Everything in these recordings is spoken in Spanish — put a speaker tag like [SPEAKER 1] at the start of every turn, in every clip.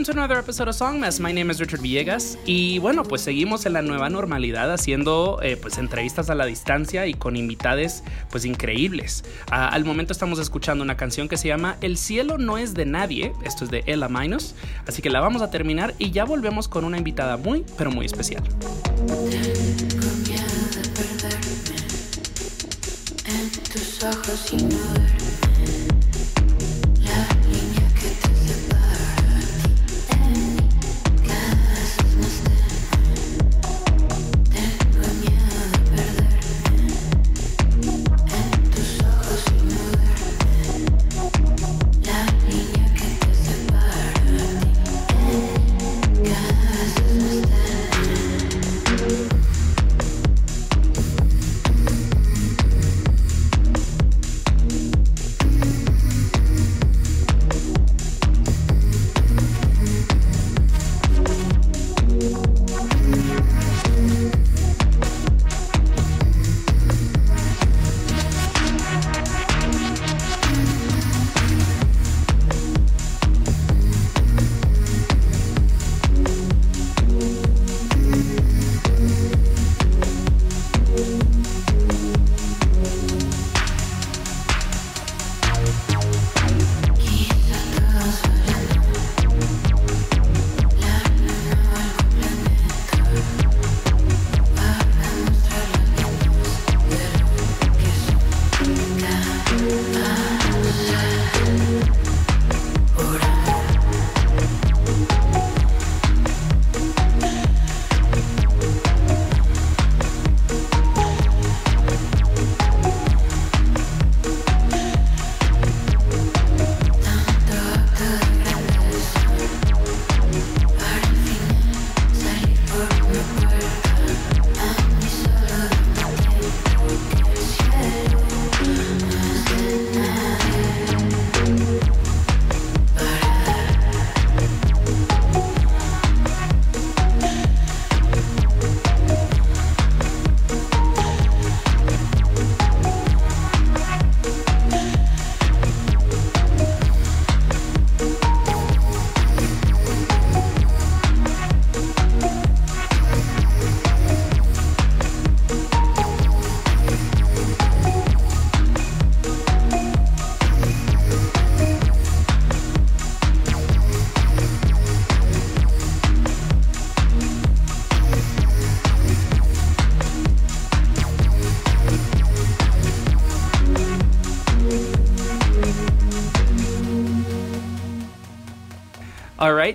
[SPEAKER 1] Welcome to another episode of Songmess. My name is Richard Villegas y bueno, pues seguimos en la nueva normalidad haciendo eh, pues entrevistas a la distancia y con invitades pues increíbles. Ah, al momento estamos escuchando una canción que se llama El cielo no es de nadie, esto es de Ella Minus, así que la vamos a terminar y ya volvemos con una invitada muy pero muy especial.
[SPEAKER 2] tus ojos y no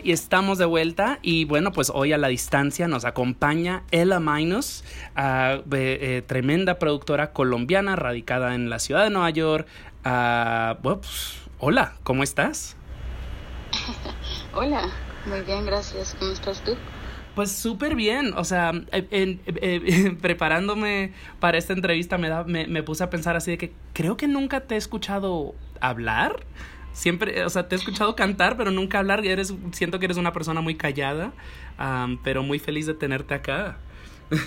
[SPEAKER 2] y
[SPEAKER 1] estamos de vuelta. Y bueno, pues hoy a la distancia nos acompaña Ella Minus, ah, eh, tremenda productora colombiana radicada en la ciudad de Nueva York. Ah, bueno, pues, hola, ¿cómo estás?
[SPEAKER 2] Hola, muy bien, gracias. ¿Cómo estás tú?
[SPEAKER 1] Pues súper bien, o sea, eh, en- eh, preparándome para esta entrevista me, da, me, me puse a pensar así de que creo que nunca te he escuchado hablar. Siempre, o sea, te he escuchado cantar, pero nunca hablar. Eres, siento que eres una persona muy callada, pero muy feliz de tenerte acá.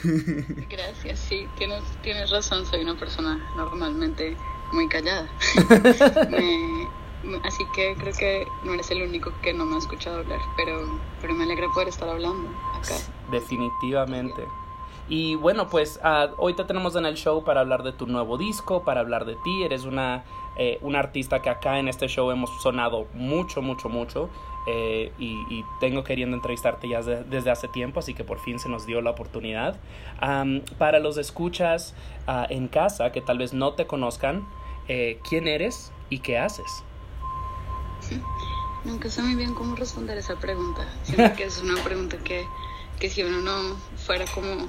[SPEAKER 2] Gracias, sí, tienes, tienes razón, soy una persona normalmente muy callada. Me- así que creo que no eres el único que no me ha escuchado hablar, pero, pero me alegra poder estar hablando acá.
[SPEAKER 1] Definitivamente. Y bueno, pues ah, hoy te tenemos en el show para hablar de tu nuevo disco, para hablar de ti. Eres una, eh, una artista que acá en este show hemos sonado mucho, mucho, mucho. eh, y, tengo queriendo entrevistarte ya de- desde hace tiempo, así que por fin se nos dio la oportunidad. Para los escuchas ah, en casa que tal vez no te conozcan, eh, ¿quién eres y qué haces?
[SPEAKER 3] Nunca sé muy bien cómo responder esa pregunta. Siento que es una pregunta que, que si uno no fuera como,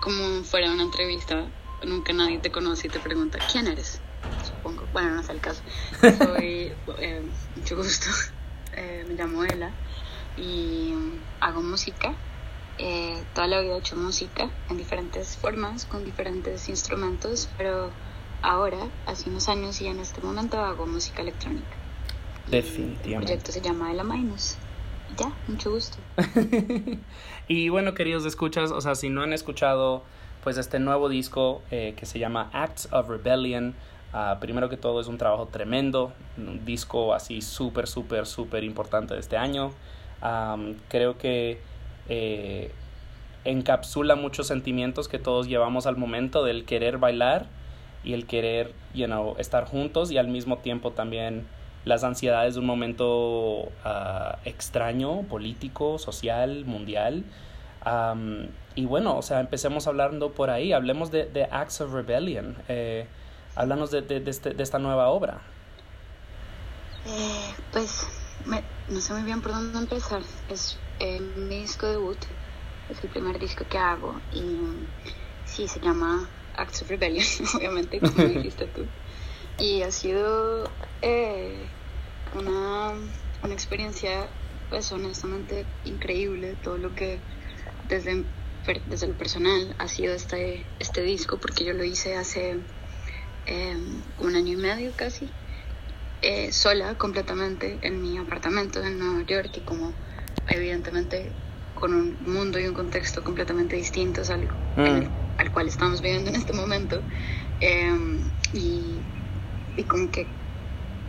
[SPEAKER 3] como fuera una entrevista, nunca nadie te conoce y te pregunta, ¿quién eres? Supongo. Bueno, no es el caso. Soy, eh, mucho gusto, Eh, me llamo Ela y hago música. Eh, toda la vida he hecho música en diferentes formas, con diferentes instrumentos, pero ahora, hace unos años y en este momento hago música electrónica. El
[SPEAKER 1] Definitivamente.
[SPEAKER 3] proyecto se llama Ela Minus. Ya, mucho gusto.
[SPEAKER 1] Y bueno, queridos escuchas, o sea, si no han escuchado pues este nuevo disco eh, que se llama Acts of Rebellion, ah, primero que todo es un trabajo tremendo, un disco así súper, súper, súper importante de este año. Am, creo que eh, encapsula muchos sentimientos que todos llevamos al momento del querer bailar y el querer, you know, estar juntos y al mismo tiempo también las ansiedades de un momento ah, extraño, político, social, mundial. Am, y bueno, o sea, empecemos hablando por ahí, hablemos de, de Acts of Rebellion, eh, háblanos de, de, este- de esta nueva obra.
[SPEAKER 3] Eh, pues me- no sé muy bien por dónde empezar. Es eh, mi disco debut, es el primer disco que hago y sí, se llama Acts of Rebellion, obviamente, como dijiste tú. Y ha sido eh, una, una experiencia, pues honestamente, increíble todo lo que desde, desde lo personal ha sido este, este disco, porque yo lo hice hace eh, un año y medio casi eh, sola completamente en mi apartamento en Nueva York y como evidentemente con un mundo y un contexto completamente distintos al, el- al cual estamos viviendo en este momento Eh, y, y como que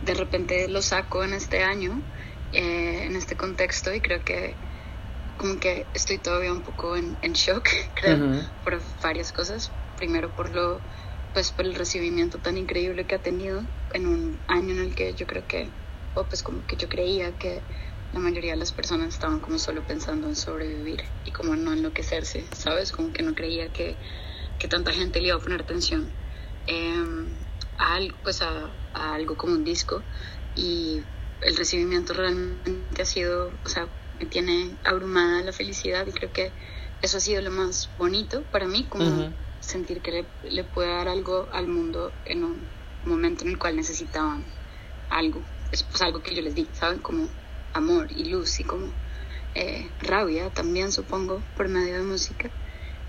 [SPEAKER 3] de repente lo saco en este año eh, en este contexto y creo que como que estoy todavía un poco en, en shock creo por varias cosas. Primero por lo pues por el recibimiento tan increíble que ha tenido en un año en el que yo creo que o pues como que yo creía que la mayoría de las personas estaban como solo pensando en sobrevivir y como no enloquecerse, ¿sabes? Como que no creía que, que tanta gente le iba a poner atención eh, a, al- pues a, algo como un disco y el recibimiento realmente ha sido, o sea, me tiene abrumada la felicidad y creo que eso ha sido lo más bonito para mí, como. Sentir que le, le puede dar algo al mundo en un momento en el cual necesitaban algo, es pues algo que yo les di, ¿saben? Como amor y luz y como eh, rabia también supongo por medio de música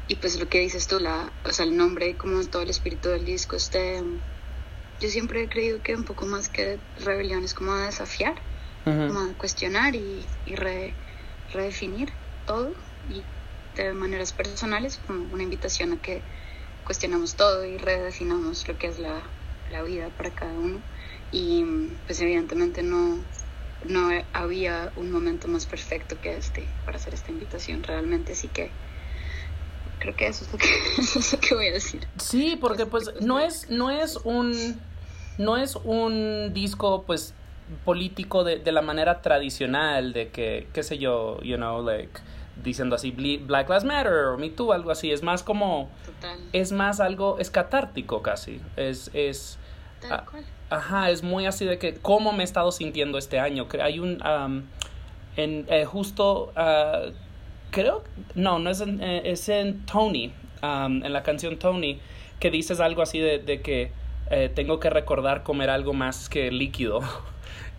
[SPEAKER 3] y pues lo que dices tú, la, o sea, el nombre y como todo el espíritu del disco, este, yo siempre he creído que un poco más que rebelión es como desafiar,
[SPEAKER 1] Ujú.
[SPEAKER 3] como de cuestionar y, y re- redefinir todo y de maneras personales como una invitación a que cuestionamos todo y redefinamos lo que es la, la vida para cada uno. Y pues evidentemente no, no había un momento más perfecto que este para hacer esta invitación. Realmente así que creo que eso es lo que, eso es lo que voy a decir.
[SPEAKER 1] Sí, porque pues no es, no es un no es un disco pues político de, de la manera tradicional de que, qué sé yo, you know, like diciendo así "Ble- Black Lives Matter o Me Too, algo así, es más como
[SPEAKER 3] total.
[SPEAKER 1] es más algo, es catártico casi, es, es,
[SPEAKER 3] tal
[SPEAKER 1] ah,
[SPEAKER 3] cual.
[SPEAKER 1] Ajá, es muy así de que cómo me he estado sintiendo este año. Hay un am, en eh, justo ah, creo no no es en, eh, es en Tony en la canción Tony que dices algo así de, de que eh, tengo que recordar comer algo más que líquido.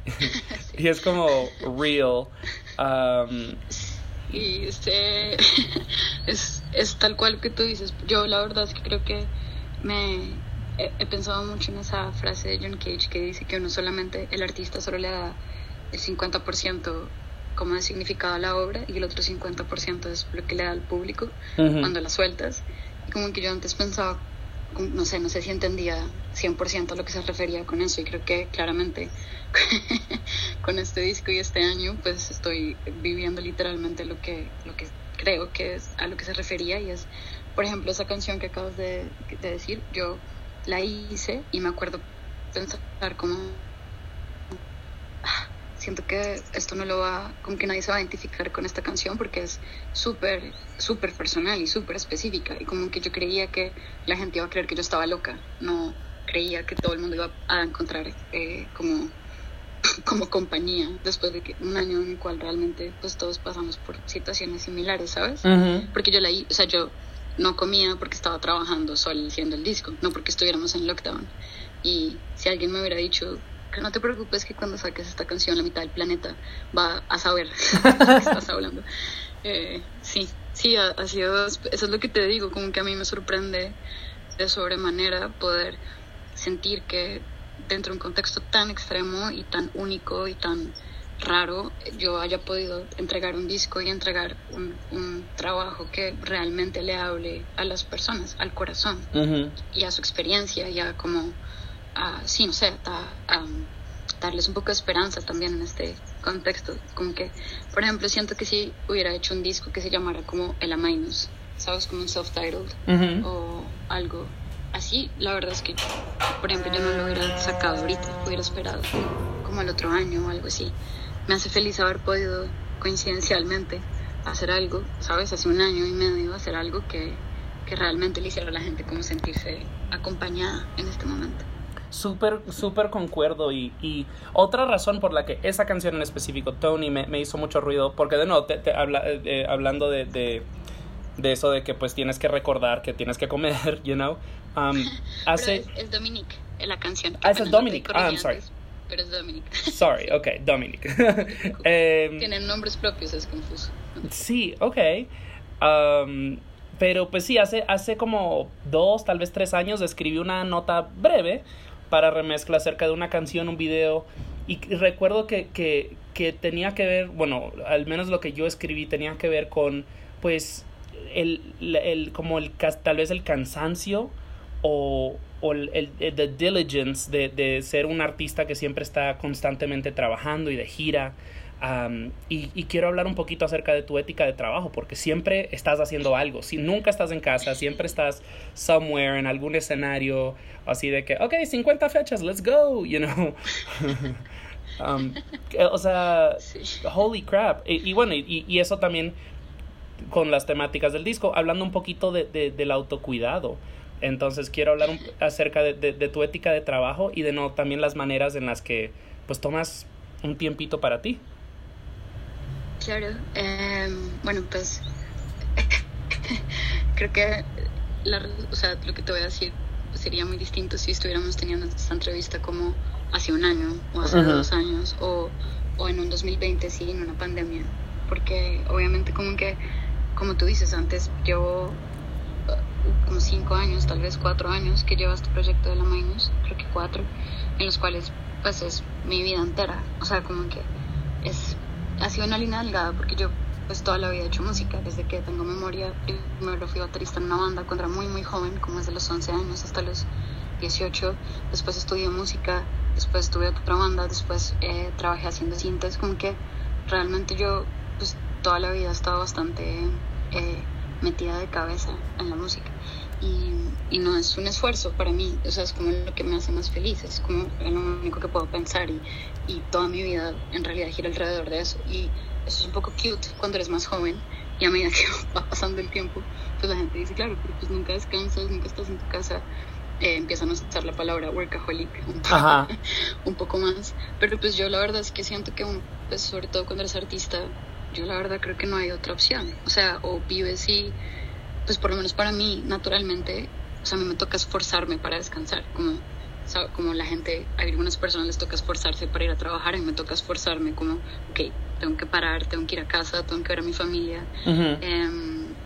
[SPEAKER 1] Y es como real am,
[SPEAKER 3] Y este es, es tal cual que tú dices. Yo la verdad es que creo que me he, he pensado mucho en esa frase de John Cage que dice que uno solamente, el artista solo le da el 50% como de significado a la obra y el otro 50% es lo que le da al público
[SPEAKER 1] ujú.
[SPEAKER 3] cuando la sueltas. Y como que yo antes pensaba, no sé, no sé si entendía 100% a lo que se refería con eso y creo que claramente con este disco y este año pues estoy viviendo literalmente lo que, lo que creo que es a lo que se refería y es, por ejemplo, esa canción que acabas de, de decir, yo la hice y me acuerdo pensar como "Ah, siento que esto no lo va, como que nadie se va a identificar con esta canción porque es súper, súper personal y súper específica y como que yo creía que la gente iba a creer que yo estaba loca, no creía que todo el mundo iba a encontrar eh, como como compañía después de que un año en el cual realmente pues todos pasamos por situaciones similares, ¿sabes?
[SPEAKER 1] Ujú.
[SPEAKER 3] Porque yo la, o sea, yo no comía porque estaba trabajando solo haciendo el disco, no porque estuviéramos en lockdown. Y si alguien me hubiera dicho que no te preocupes que cuando saques esta canción la mitad del planeta va a saber de qué estás hablando. Eh, sí, sí, ha, ha sido, eso es lo que te digo, como que a mí me sorprende de sobremanera poder sentir que dentro de un contexto tan extremo y tan único y tan raro yo haya podido entregar un disco y entregar un, un trabajo que realmente le hable a las personas, al corazón y a su experiencia y a como, a, sí, no sé, a, a darles un poco de esperanza también en este contexto. Como que, por ejemplo, siento que si hubiera hecho un disco que se llamara como El Amainus, ¿sabes? Como un self-titled o algo así, la verdad es que, por ejemplo, yo no lo hubiera sacado ahorita, hubiera esperado como el otro año o algo así. Me hace feliz haber podido coincidencialmente hacer algo, ¿sabes? Hace un año y medio hacer algo que, que realmente le hiciera a la gente como sentirse acompañada en este momento.
[SPEAKER 1] Súper, súper concuerdo y, otra razón por la que esa canción en específico, Tony, me, me hizo mucho ruido, porque de nuevo, te, te habla, eh, eh, hablando de, de eso de que pues tienes que recordar que tienes que comer, you know, um, hace...
[SPEAKER 3] Es, es Dominic, la canción.
[SPEAKER 1] Ah, esa es Dominic. Ah, I'm sorry.
[SPEAKER 3] pero es Dominic.
[SPEAKER 1] Sorry, ok, Dominic. Em,
[SPEAKER 3] Tienen nombres propios, es confuso.
[SPEAKER 1] Sí, ok. Am, pero pues sí, hace, hace como dos, tal vez tres años escribí una nota breve para remezcla acerca de una canción, un video. Y recuerdo que, que, que tenía que ver, bueno, al menos lo que yo escribí tenía que ver con, pues, el, el como el, tal vez el cansancio o, o el, el- el- the diligence de, de ser un artista que siempre está constantemente trabajando y de gira. Y, y quiero hablar un poquito acerca de tu ética de trabajo, porque siempre estás haciendo algo. Si nunca estás en casa, siempre estás somewhere en algún escenario, así de que, ok, 50 fechas, let's go, you know. Que, o sea, holy crap. Y, y bueno, y, y eso también con las temáticas del disco, hablando un poquito de, de- del autocuidado. Entonces quiero hablar un- acerca de, de- de tu ética de trabajo y de no también las maneras en las que pues tomas un tiempito para ti.
[SPEAKER 3] Claro, em, bueno, pues creo que la, o sea, lo que te voy a decir sería muy distinto si estuviéramos teniendo esta entrevista como hace un año o hace dos años o, o en un 2020, sí, en una pandemia. Porque obviamente como que, como tú dices antes, llevo uh, como cinco años, tal vez cuatro años que lleva este proyecto de la Minus, creo que cuatro, en los cuales pues es mi vida entera. O sea, como que es ha sido una línea delgada porque yo pues toda la vida he hecho música. Desde que tengo memoria primero fui baterista en una banda cuando era muy muy joven como desde los 11 años hasta los 18 después estudié música después tuve otra banda después eh, trabajé haciendo cintas como que realmente yo toda la vida he estado bastante eh, metida de cabeza en la música. Y, y no es un esfuerzo para mí, o sea, es como lo que me hace más feliz, es como lo único que puedo pensar y, y toda mi vida en realidad gira alrededor de eso. Y eso es un poco cute cuando eres más joven y a medida que va pasando el tiempo, pues la gente dice, claro, pero pues nunca descansas, nunca estás en tu casa, eh, empiezan a usar la palabra workaholic un poco, un poco más, pero pues yo la verdad es que siento que, un- pues sobre todo cuando eres artista, yo la verdad creo que no hay otra opción, o sea, o vives y pues por lo menos para mí, naturalmente, o sea, a mí me toca esforzarme para descansar, como, como la gente, a algunas personas les toca esforzarse para ir a trabajar, a mí me toca esforzarme como, ok, tengo que parar, tengo que ir a casa, tengo que ver a mi familia. Em,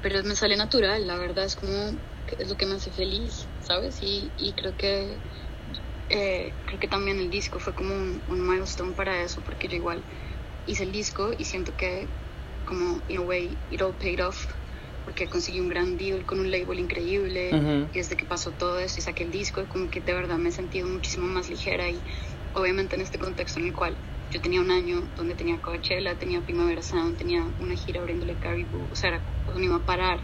[SPEAKER 3] pero me sale natural, la verdad es como, es lo que me hace feliz, ¿sabes? Y, y creo que, eh, creo que también el disco fue como un, un milestone para eso, porque yo igual hice el disco y siento que como, in a way, it all paid off, porque conseguí un gran deal con un label increíble
[SPEAKER 1] Ujú.
[SPEAKER 3] y desde que pasó todo eso y saqué el disco, como que de verdad me he sentido muchísimo más ligera y obviamente en este contexto en el cual yo tenía un año donde tenía Coachella, tenía Primavera Sound, tenía una gira abriéndole Caribou, o sea, era, no iba a parar.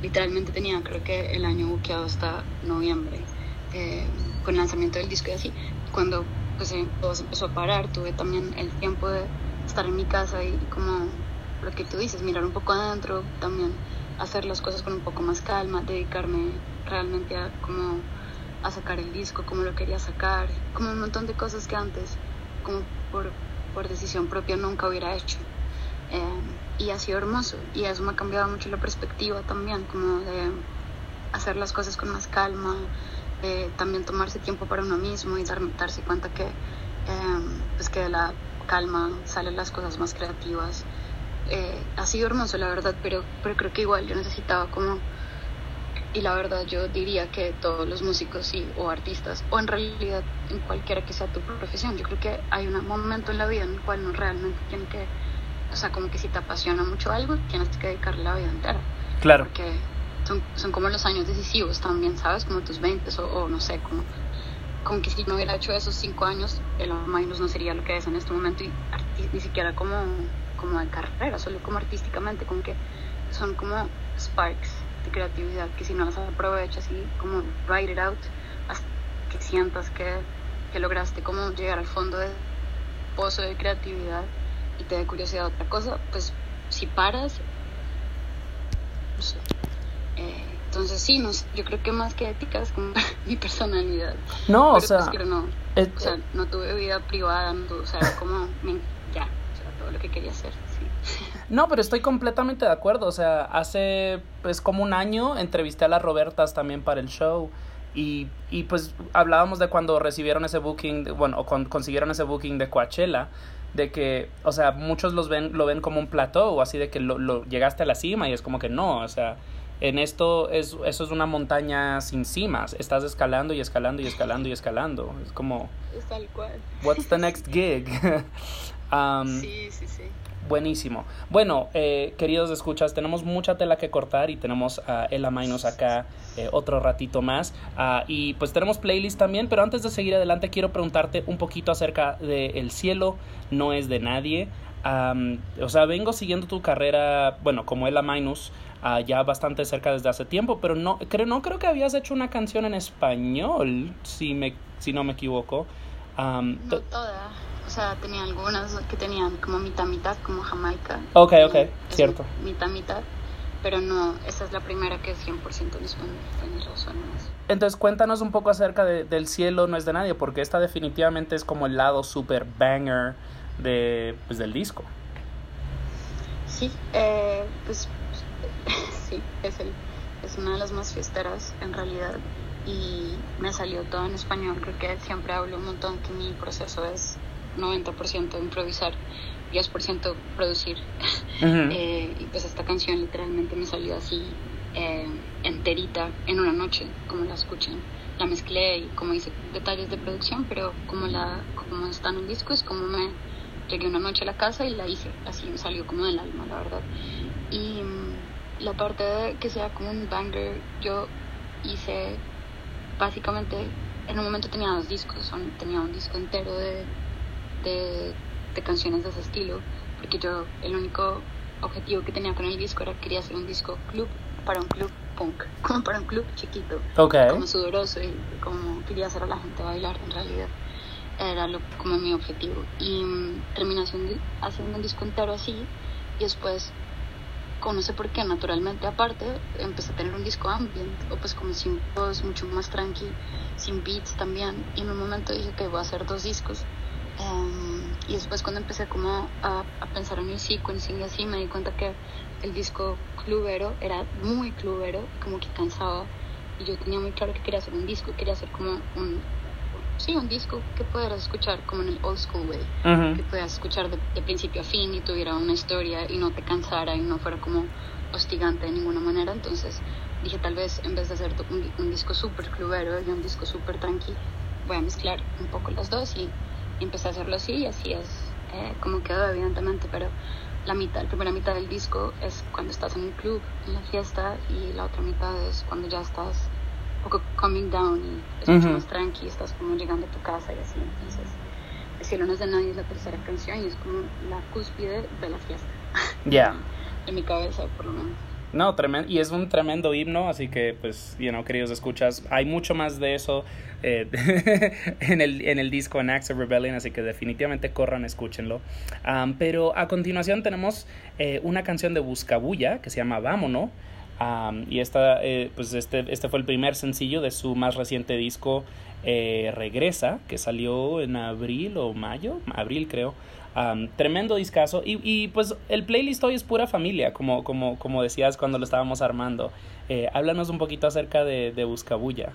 [SPEAKER 3] Literalmente tenía, creo que el año buqueado hasta noviembre, eh, con el lanzamiento del disco y así. Cuando pues, eh, todo se empezó a parar, tuve también el tiempo de estar en mi casa y como lo que tú dices, mirar un poco adentro, también hacer las cosas con un poco más calma, dedicarme realmente a como a sacar el disco, como lo quería sacar, como un montón de cosas que antes, como por, por decisión propia, nunca hubiera hecho. Eh, y ha sido hermoso, y eso me ha cambiado mucho la perspectiva también, como de hacer las cosas con más calma, de también tomarse tiempo para uno mismo y dar, darse cuenta que, eh, pues que la calma salen las cosas más creativas. Eh, ha sido hermoso, la verdad, pero, pero creo que igual yo necesitaba como y la verdad yo diría que todos los músicos y, o artistas, o en realidad en cualquiera que sea tu profesión, yo creo que hay un momento en la vida en el cual uno realmente tiene que, o sea, como que si te apasiona mucho algo, tienes que dedicarle la vida entera.
[SPEAKER 1] Claro.
[SPEAKER 3] Porque son, son como los años decisivos también, ¿sabes? Como tus 20 o, o no sé, como, como que si no hubiera hecho esos 5 años, el Minus no sería lo que es en este momento y ni siquiera como, como carrera, solo como artísticamente, como que son como sparks de creatividad que si no las aprovechas y como write it out hasta que sientas que, que lograste como llegar al fondo de pozo de creatividad y te dé curiosidad otra cosa, pues si paras. Eh, entonces sí, no yo creo que más que ética es como mi personalidad.
[SPEAKER 1] No, o
[SPEAKER 3] Pero,
[SPEAKER 1] sea,
[SPEAKER 3] pues, no,
[SPEAKER 1] es-
[SPEAKER 3] o sea, no tuve vida privada, no o sea, como, me- ya, o sea, todo lo que quería hacer, sí.
[SPEAKER 1] No, pero estoy completamente de acuerdo. O sea, hace pues como un año entrevisté a las Robertas también para el show. Y, y pues hablábamos de cuando recibieron ese booking, de- bueno, o con- consiguieron ese booking de Coachella, de que, o sea, muchos los ven, lo ven como un plateau, así de que lo, lo llegaste a la cima y es como que no, o sea, en esto es, eso es una montaña sin cimas, estás escalando y escalando y escalando y escalando, es como,
[SPEAKER 3] Es tal cual.
[SPEAKER 1] what's the next gig? Um,
[SPEAKER 3] Sí, sí, sí.
[SPEAKER 1] Buenísimo. Bueno, eh, queridos escuchas, tenemos mucha tela que cortar y tenemos a Ella Mainos acá eh, otro ratito más. Ah, y pues tenemos playlist también, pero antes de seguir adelante quiero preguntarte un poquito acerca de El cielo no es de nadie. O sea, vengo siguiendo tu carrera, bueno, como Ella Mainos, ah, ya bastante cerca desde hace tiempo, pero no creo, no creo que habías hecho una canción en español, si, me, si no me equivoco. Am,
[SPEAKER 3] No
[SPEAKER 1] to-
[SPEAKER 3] toda. O sea, tenía algunas que tenían como mitad mitad, como Jamaica.
[SPEAKER 1] Ok, ok, cierto.
[SPEAKER 3] Mitad mitad. Pero no, esa es la primera que es 100% en español. Tienes razón.
[SPEAKER 1] Entonces cuéntanos un poco acerca de, del cielo no es de nadie, porque esta definitivamente es como el lado super banger de, pues, del disco.
[SPEAKER 3] Sí, eh, pues sí, es, el, es una de las más fiesteras en realidad. Y me salió todo en español. Creo que siempre hablo un montón que mi proceso es 90% improvisar, 10% producir.
[SPEAKER 1] Ujú.
[SPEAKER 3] Eh, y pues esta canción literalmente me salió así eh, enterita en una noche, como la escuchan. La mezclé y como hice detalles de producción, pero como la como está en un disco es como me llegué una noche a la casa y la hice, así me salió como del alma, la verdad. Y la parte de que sea como un banger, yo hice básicamente, en un momento tenía dos discos, son- tenía un disco entero de, de, de canciones de ese estilo, porque yo el único objetivo que tenía con el disco era que quería hacer un disco club para un club punk, como para un club chiquito,
[SPEAKER 1] Ok.
[SPEAKER 3] como sudoroso y como quería hacer a la gente bailar en realidad. Era lo, como mi objetivo. Y mm, terminé haciendo, haciendo un disco entero así y después como no sé por qué, naturalmente aparte, empecé a tener un disco ambient, o pues como sin voz, mucho más tranqui, sin beats también, y en un momento dije que voy a hacer dos discos. Em, y después cuando empecé como a, a pensar en el sequencing y así, me di cuenta que el disco clubero era muy clubero, como que cansaba, y yo tenía muy claro que quería hacer un disco, quería hacer como un, sí, un disco que pudieras escuchar como en el old school way
[SPEAKER 1] Ujú.
[SPEAKER 3] que puedas escuchar de, de principio a fin y tuviera una historia y no te cansara y no fuera como hostigante de ninguna manera. Entonces dije, tal vez en vez de hacer un, un disco súper clubero y un disco súper tranqui, voy a mezclar un poco las dos y, y empecé a hacerlo así y así es eh, como quedó evidentemente, pero la mitad, la primera mitad del disco es cuando estás en un club, en la fiesta y la otra mitad es cuando ya estás poco coming down y es mucho
[SPEAKER 1] Ujú.
[SPEAKER 3] más tranqui, estás como llegando a tu casa y así, entonces es Cielo no es de nadie es la tercera canción y es como la cúspide de la fiesta.
[SPEAKER 1] Ya.
[SPEAKER 3] En mi cabeza, por lo menos.
[SPEAKER 1] No, tremendo, y es un tremendo himno, así que, pues, you know, queridos escuchas, hay mucho más de eso eh, en, el, en el disco en Acts of Rebellion, así que definitivamente corran, escúchenlo. Am, pero a continuación tenemos eh, una canción de Buscabulla que se llama Vámonos. Am, y esta, eh, pues este, este fue el primer sencillo de su más reciente disco eh, Regresa, que salió en abril o mayo, abril creo. Am, tremendo discazo y, y, pues el playlist hoy es pura familia, como, como, como decías cuando lo estábamos armando. Eh, háblanos un poquito acerca de, de Buscabulla.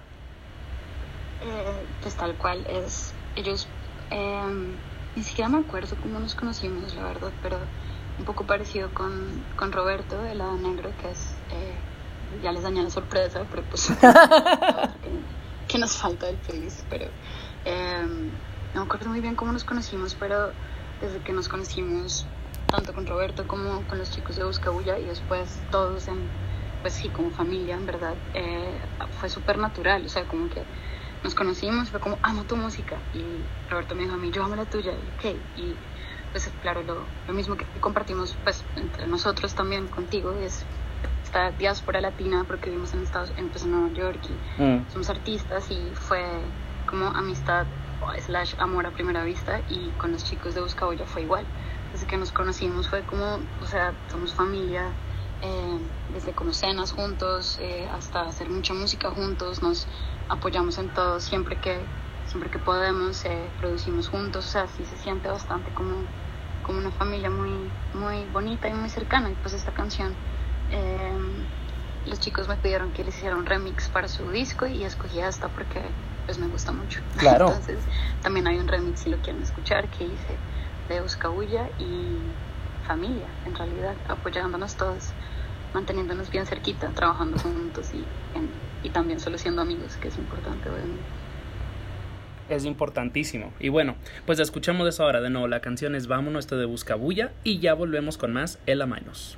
[SPEAKER 3] Eh, pues tal cual es ellos eh, ni siquiera me acuerdo cómo nos conocimos la verdad pero un poco parecido con, con Roberto el lado negro que es eh, ya les dañé la sorpresa pero pues que, que nos falta del playlist pero eh, no me acuerdo muy bien cómo nos conocimos pero desde que nos conocimos tanto con Roberto como con los chicos de Buscabulla y después todos en pues sí como familia en verdad eh, fue súper natural o sea como que nos conocimos, fue como, amo tu música. Y Roberto me dijo a mí, yo amo la tuya. Y, ok, y pues claro, lo, lo mismo que compartimos pues entre nosotros también contigo es esta diáspora latina porque vivimos en Estados en, pues, en Nueva York y
[SPEAKER 1] Mm.
[SPEAKER 3] somos artistas y fue como amistad slash amor a primera vista y con los chicos de Buscaboya fue igual. Desde que nos conocimos fue como, o sea, somos familia, eh, desde como cenas juntos eh, hasta hacer mucha música juntos, nos apoyamos en todo siempre que siempre que podemos, eh, producimos juntos, o sea, sí se siente bastante como, como una familia muy, muy bonita y muy cercana. Y pues esta canción, eh, los chicos me pidieron que les hiciera un remix para su disco y escogí esta porque pues me gusta mucho.
[SPEAKER 1] Claro.
[SPEAKER 3] Entonces también hay un remix si lo quieren escuchar que hice de Buscabulla y familia, en realidad, apoyándonos todos, manteniéndonos bien cerquita, trabajando juntos y, en- y también solo siendo amigos, que es importante, obviamente.
[SPEAKER 1] Es importantísimo. Y bueno, pues escuchamos eso ahora de nuevo. La canción es Vámonos, esto de Buscabulla. Y ya volvemos con más El Amanos.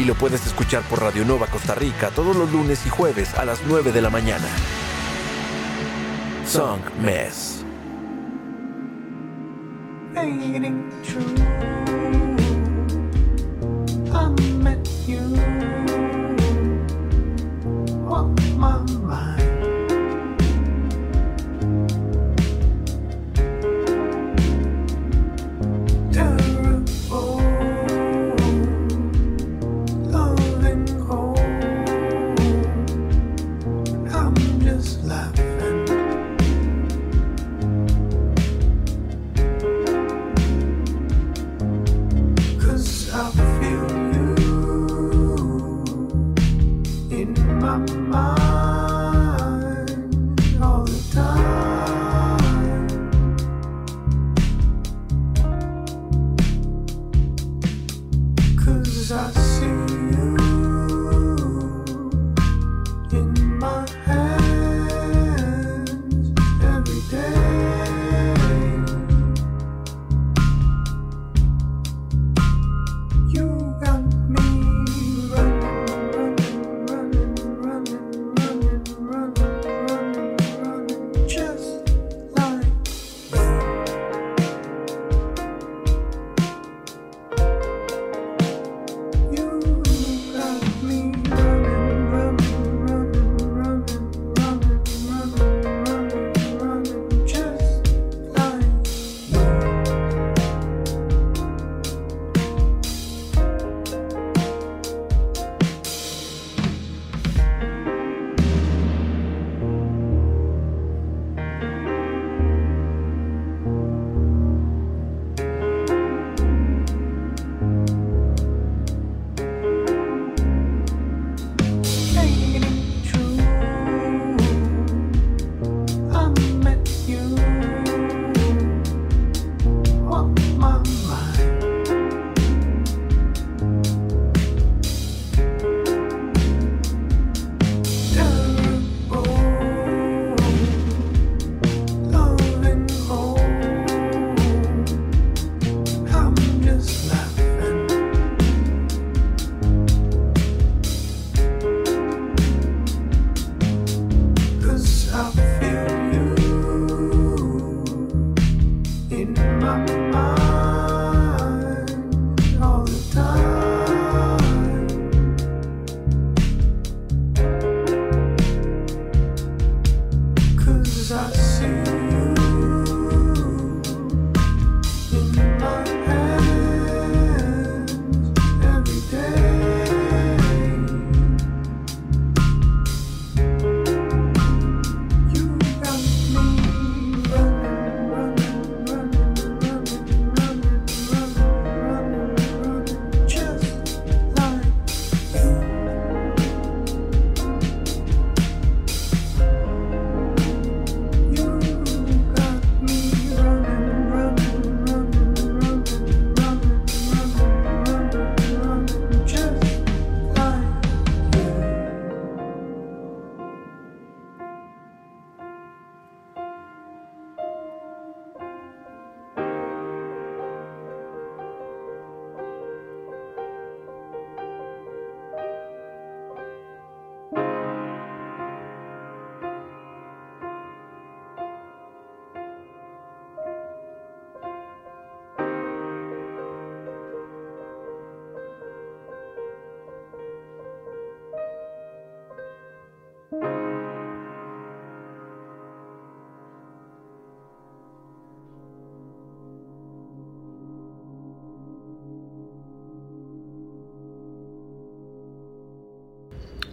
[SPEAKER 4] y lo puedes escuchar por Radio Nova Costa Rica todos los lunes y jueves a las 9 de la mañana. Song Mess.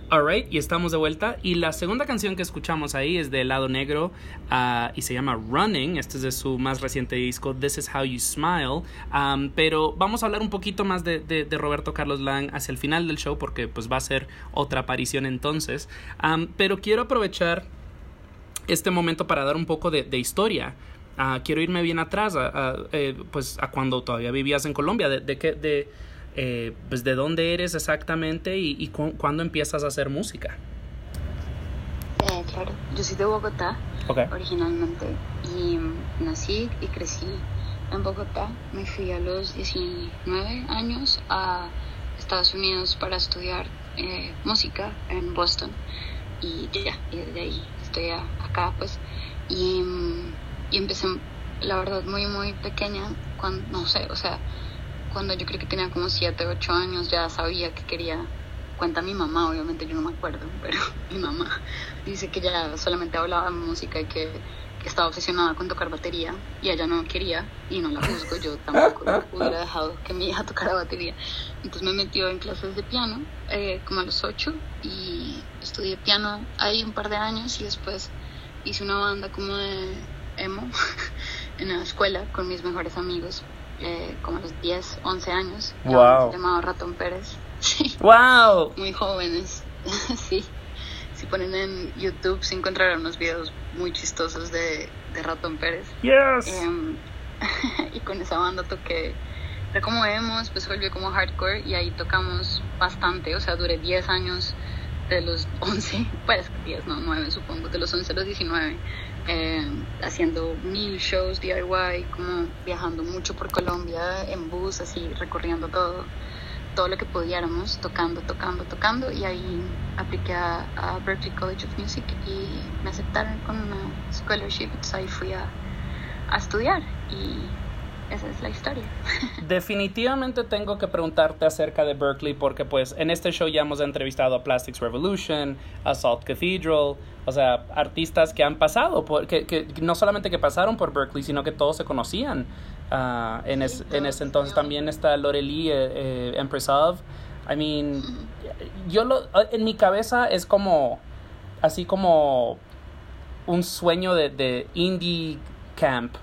[SPEAKER 1] Alright, y estamos de vuelta. Y la segunda canción que escuchamos ahí es de Lado Negro ah, y se llama Running. Este es de su más reciente disco, This Is How You Smile. Pero vamos a hablar un poquito más de, Roberto Carlos Lang hacia el final del show porque pues va a ser otra aparición entonces. Pero quiero aprovechar este momento para dar un poco de, historia. Ah, quiero irme bien atrás, a, eh, pues a cuando todavía vivías en Colombia. ¿De, de de, eh, pues de dónde eres exactamente y, y cu- cuándo empiezas a hacer música?
[SPEAKER 3] Eh, claro, yo soy de Bogotá originalmente y mm, nací y crecí en Bogotá. Me fui a los 19 años a Estados Unidos para estudiar eh, música en Boston y ya, y desde ahí estoy a- acá pues y, mm, y empecé la verdad muy muy pequeña cuando no sé, o sea, cuando yo creo que tenía como 7, 8 años ya sabía que quería cuenta mi mamá, obviamente yo no me acuerdo, pero mi mamá dice que ya solamente hablaba música y que, que estaba obsesionada con tocar batería y ella no quería y no la juzgo, yo tampoco hubiera dejado que mi hija tocara batería. Entonces me metió en clases de piano eh, como a los 8 y estudié piano ahí un par de años y después hice una banda como de emo en la escuela con mis mejores amigos eh, como los 10, 11 años.
[SPEAKER 1] Wow.
[SPEAKER 3] Se llamaba Ratón Pérez. Sí
[SPEAKER 1] ¡Wow!
[SPEAKER 3] muy jóvenes. sí. Si ponen en YouTube se encontrarán unos videos muy chistosos de, de Ratón Pérez.
[SPEAKER 1] ¡Yes!
[SPEAKER 3] Em, y con esa banda toqué. Era como emo, después se volvió como hardcore y ahí tocamos bastante. O sea, duré 10 años de los 11, pues 10, no, 9 supongo, de los 11 a los 19, eh, haciendo mil shows DIY, como viajando mucho por Colombia en bus, así recorriendo todo todo lo que pudiéramos, tocando, tocando, tocando, y ahí apliqué a, Berklee College of Music y me aceptaron con una scholarship, entonces ahí fui a, a estudiar. Y esa es la historia.
[SPEAKER 1] Definitivamente tengo que preguntarte acerca de Berkeley porque pues en este show ya hemos entrevistado a Plastics Revolution, a Salt Cathedral, o sea, artistas que han pasado, por, que, que no solamente que pasaron por Berkeley, sino que todos se conocían. ah, en, es- ese entonces también está Lorelei, eh, eh, Empress of. I mean, yo lo, en mi cabeza es como, así como un sueño de, de indie camp.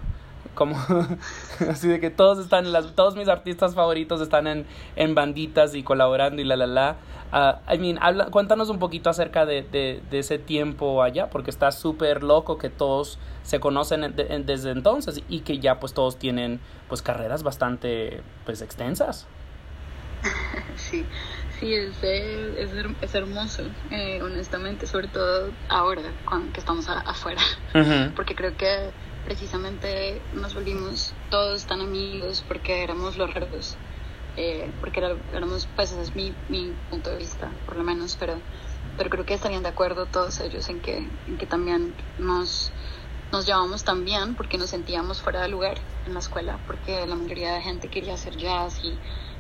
[SPEAKER 1] Como así de que todos están, las, todos mis artistas favoritos están en, en banditas y colaborando y la la la. Ah, I mean, habla, cuéntanos un poquito acerca de, de, de ese tiempo allá, porque está súper loco que todos se conocen en- de- desde entonces y que ya pues todos tienen pues carreras bastante pues extensas.
[SPEAKER 3] Sí, sí, es, eh, es, es hermoso, eh, honestamente, sobre todo ahora cuando, que estamos a- afuera. porque creo que precisamente nos volvimos todos tan amigos porque éramos los raros, eh, porque éramos, pues ese es mi, mi punto de vista, por lo menos, pero, pero creo que estarían de acuerdo todos ellos en que, en que también nos, nos llevamos tan bien porque nos sentíamos fuera de lugar en la escuela, porque la mayoría de gente quería hacer jazz y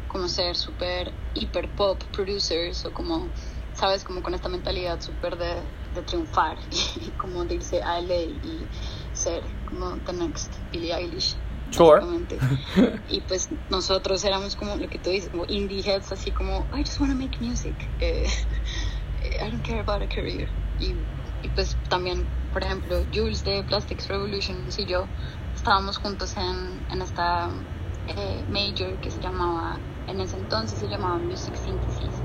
[SPEAKER 3] como ser súper hiper pop producers o como sabes, como con esta mentalidad súper de, de triunfar y como de irse a LA y ser como the next Billie Eilish.
[SPEAKER 1] Sure.
[SPEAKER 3] Y pues nosotros éramos como lo que tú dices, como indie heads, así como, I just want to make music. Eh, I don't care about a career. Y, y pues también, por ejemplo, Jules de Plastics Revolution y yo estábamos juntos en, en esta eh, major que se llamaba, en ese entonces se llamaba Music Synthesis.